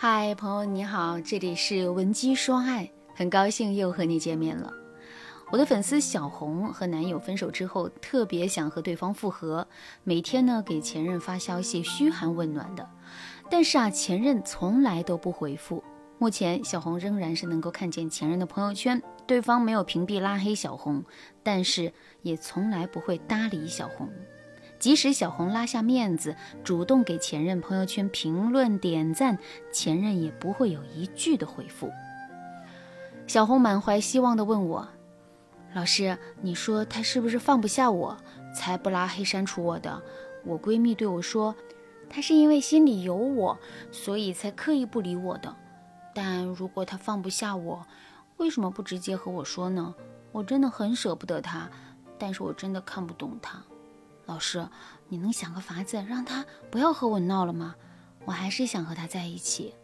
嗨，朋友你好，这里是文姬说爱，很高兴又和你见面了。我的粉丝小红和男友分手之后，特别想和对方复合，每天呢给前任发消息嘘寒问暖的，但是啊，前任从来都不回复。目前小红仍然是能够看见前任的朋友圈，对方没有屏蔽拉黑小红，但是也从来不会搭理小红。即使小红拉下面子，主动给前任朋友圈评论点赞，前任也不会有一句的回复。小红满怀希望地问我：“老师，你说他是不是放不下我，才不拉黑删除我的？”我闺蜜对我说：“他是因为心里有我，所以才刻意不理我的。但如果他放不下我，为什么不直接和我说呢？我真的很舍不得他，但是我真的看不懂他。”老师，你能想个法子让他不要和我闹了吗？我还是想和他在一起。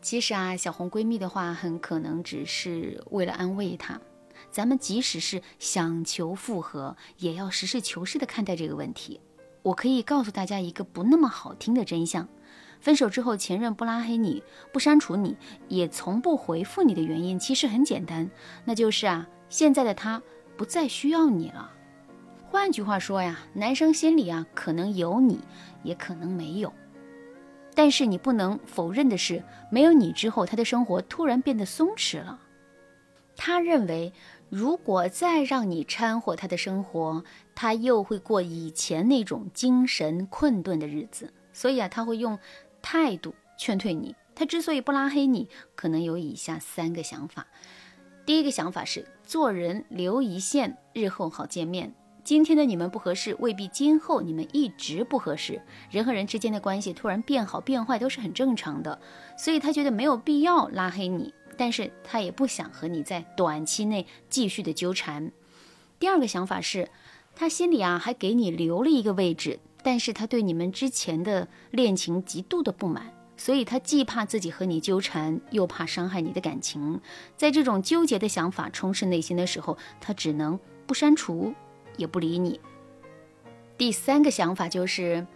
其实啊，小红闺蜜的话很可能只是为了安慰她。咱们即使是想求复合，也要实事求是的看待这个问题。我可以告诉大家一个不那么好听的真相：分手之后，前任不拉黑你，不删除你，也从不回复你的原因，其实很简单，那就是啊，现在的他不再需要你了。换句话说呀，男生心里啊可能有你，也可能没有。但是你不能否认的是，没有你之后，他的生活突然变得松弛了。他认为，如果再让你掺和他的生活，他又会过以前那种精神困顿的日子。所以啊，他会用态度劝退你。他之所以不拉黑你，可能有以下三个想法。第一个想法是，做人留一线，日后好见面。今天的你们不合适，未必今后你们一直不合适。人和人之间的关系突然变好变坏都是很正常的，所以他觉得没有必要拉黑你，但是他也不想和你在短期内继续的纠缠。第二个想法是，他心里啊还给你留了一个位置，但是他对你们之前的恋情极度的不满，所以他既怕自己和你纠缠，又怕伤害你的感情。在这种纠结的想法充斥内心的时候，他只能不删除。也不理你。第三个想法就是，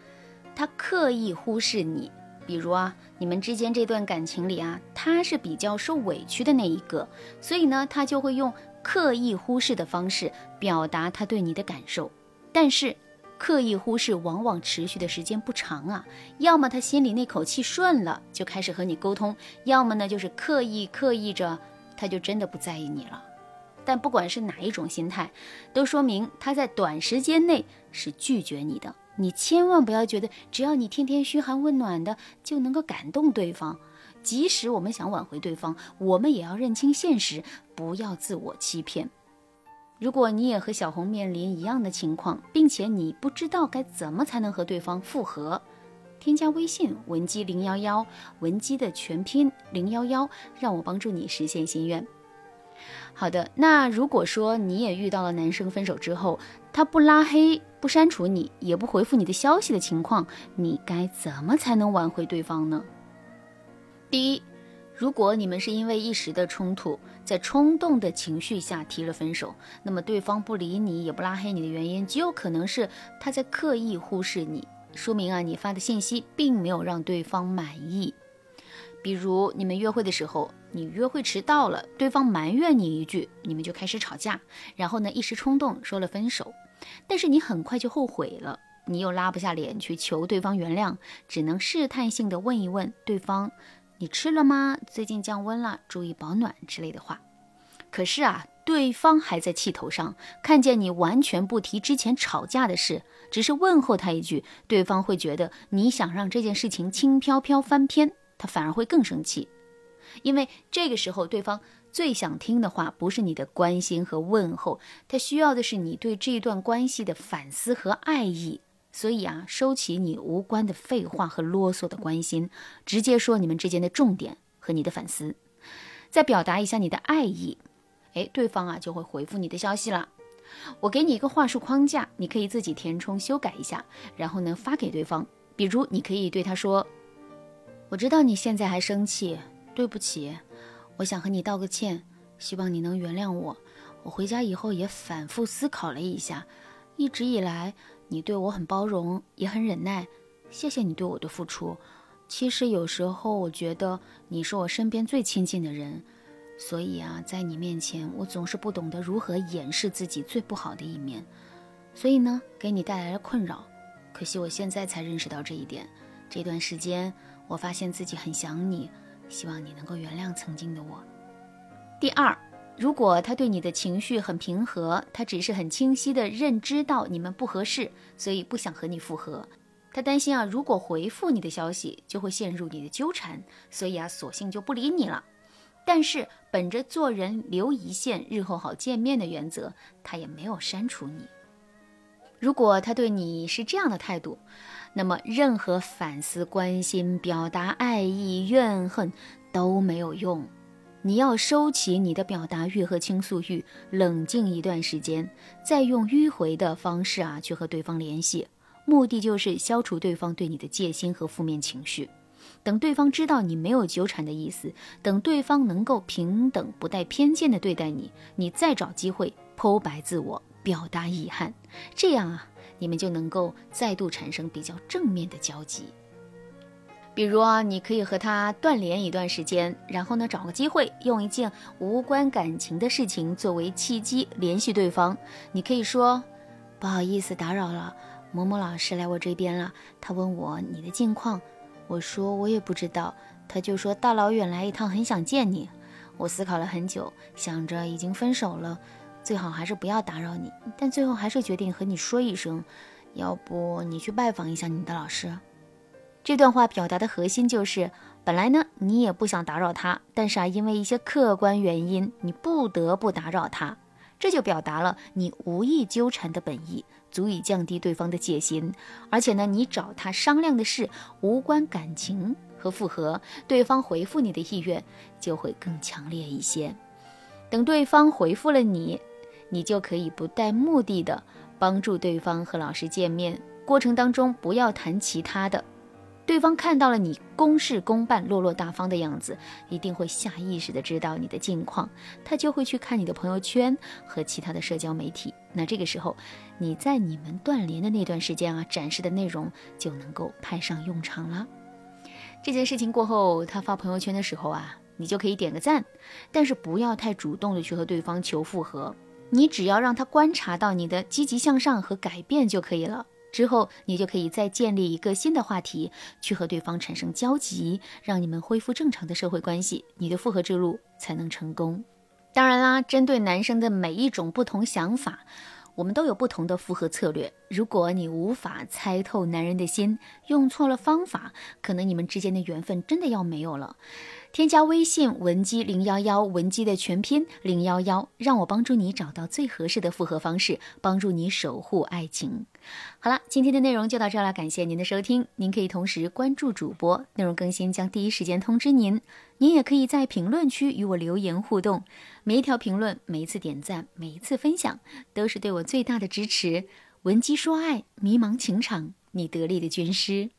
他刻意忽视你。比如啊，你们之间这段感情里啊，他是比较受委屈的那一个，所以呢，他就会用刻意忽视的方式表达他对你的感受。但是，刻意忽视往往持续的时间不长啊。要么他心里那口气顺了，就开始和你沟通；要么呢，就是刻意刻意着，他就真的不在意你了。但不管是哪一种心态，都说明他在短时间内是拒绝你的。你千万不要觉得只要你天天嘘寒问暖的就能够感动对方。即使我们想挽回对方，我们也要认清现实，不要自我欺骗。如果你也和小红面临一样的情况，并且你不知道该怎么才能和对方复合，添加微信文姬零幺幺，文姬的全拼零幺幺，让我帮助你实现心愿。好的，那如果说你也遇到了男生分手之后，他不拉黑、不删除你，也不回复你的消息的情况，你该怎么才能挽回对方呢？第一，如果你们是因为一时的冲突，在冲动的情绪下提了分手，那么对方不理你也不拉黑你的原因，极有可能是他在刻意忽视你，说明啊，你发的信息并没有让对方满意。比如你们约会的时候，你约会迟到了，对方埋怨你一句，你们就开始吵架，然后呢一时冲动说了分手，但是你很快就后悔了，你又拉不下脸去求对方原谅，只能试探性的问一问对方，你吃了吗？最近降温了，注意保暖之类的话。可是啊，对方还在气头上，看见你完全不提之前吵架的事，只是问候他一句，对方会觉得你想让这件事情轻飘飘翻篇。他反而会更生气，因为这个时候对方最想听的话不是你的关心和问候，他需要的是你对这段关系的反思和爱意。所以啊，收起你无关的废话和啰嗦的关心，直接说你们之间的重点和你的反思，再表达一下你的爱意，哎，对方啊就会回复你的消息了。我给你一个话术框架，你可以自己填充修改一下，然后呢发给对方。比如你可以对他说。我知道你现在还生气，对不起，我想和你道个歉，希望你能原谅我。我回家以后也反复思考了一下，一直以来你对我很包容，也很忍耐，谢谢你对我的付出。其实有时候我觉得你是我身边最亲近的人，所以啊，在你面前我总是不懂得如何掩饰自己最不好的一面，所以呢，给你带来了困扰。可惜我现在才认识到这一点。这段时间，我发现自己很想你，希望你能够原谅曾经的我。第二，如果他对你的情绪很平和，他只是很清晰的认知到你们不合适，所以不想和你复合。他担心啊，如果回复你的消息，就会陷入你的纠缠，所以啊，索性就不理你了。但是本着做人留一线，日后好见面的原则，他也没有删除你。如果他对你是这样的态度，那么任何反思、关心、表达爱意、怨恨都没有用。你要收起你的表达欲和倾诉欲，冷静一段时间，再用迂回的方式啊去和对方联系。目的就是消除对方对你的戒心和负面情绪。等对方知道你没有纠缠的意思，等对方能够平等不带偏见的对待你，你再找机会剖白自我，表达遗憾，这样啊，你们就能够再度产生比较正面的交集。比如啊，你可以和他断联一段时间，然后呢，找个机会用一件无关感情的事情作为契机联系对方。你可以说：“不好意思，打扰了。”某某老师来我这边了，他问我你的近况，我说我也不知道，他就说大老远来一趟，很想见你。我思考了很久，想着已经分手了，最好还是不要打扰你，但最后还是决定和你说一声，要不你去拜访一下你的老师。这段话表达的核心就是，本来呢你也不想打扰他，但是啊因为一些客观原因，你不得不打扰他。这就表达了你无意纠缠的本意，足以降低对方的戒心。而且呢，你找他商量的事无关感情和复合，对方回复你的意愿就会更强烈一些。等对方回复了你，你就可以不带目的的帮助对方和老师见面。过程当中不要谈其他的。对方看到了你公事公办、落落大方的样子，一定会下意识的知道你的近况，他就会去看你的朋友圈和其他的社交媒体。那这个时候，你在你们断联的那段时间啊，展示的内容就能够派上用场了。这件事情过后，他发朋友圈的时候啊，你就可以点个赞，但是不要太主动的去和对方求复合，你只要让他观察到你的积极向上和改变就可以了。之后，你就可以再建立一个新的话题，去和对方产生交集，让你们恢复正常的社会关系，你的复合之路才能成功。当然啦，针对男生的每一种不同想法，我们都有不同的复合策略。如果你无法猜透男人的心，用错了方法，可能你们之间的缘分真的要没有了。添加微信文姬零幺幺，文姬的全拼零幺幺，让我帮助你找到最合适的复合方式，帮助你守护爱情。好了，今天的内容就到这了，感谢您的收听。您可以同时关注主播，内容更新将第一时间通知您。您也可以在评论区与我留言互动，每一条评论、每一次点赞、每一次分享，都是对我最大的支持。闻鸡说爱，迷茫情场，你得力的军师。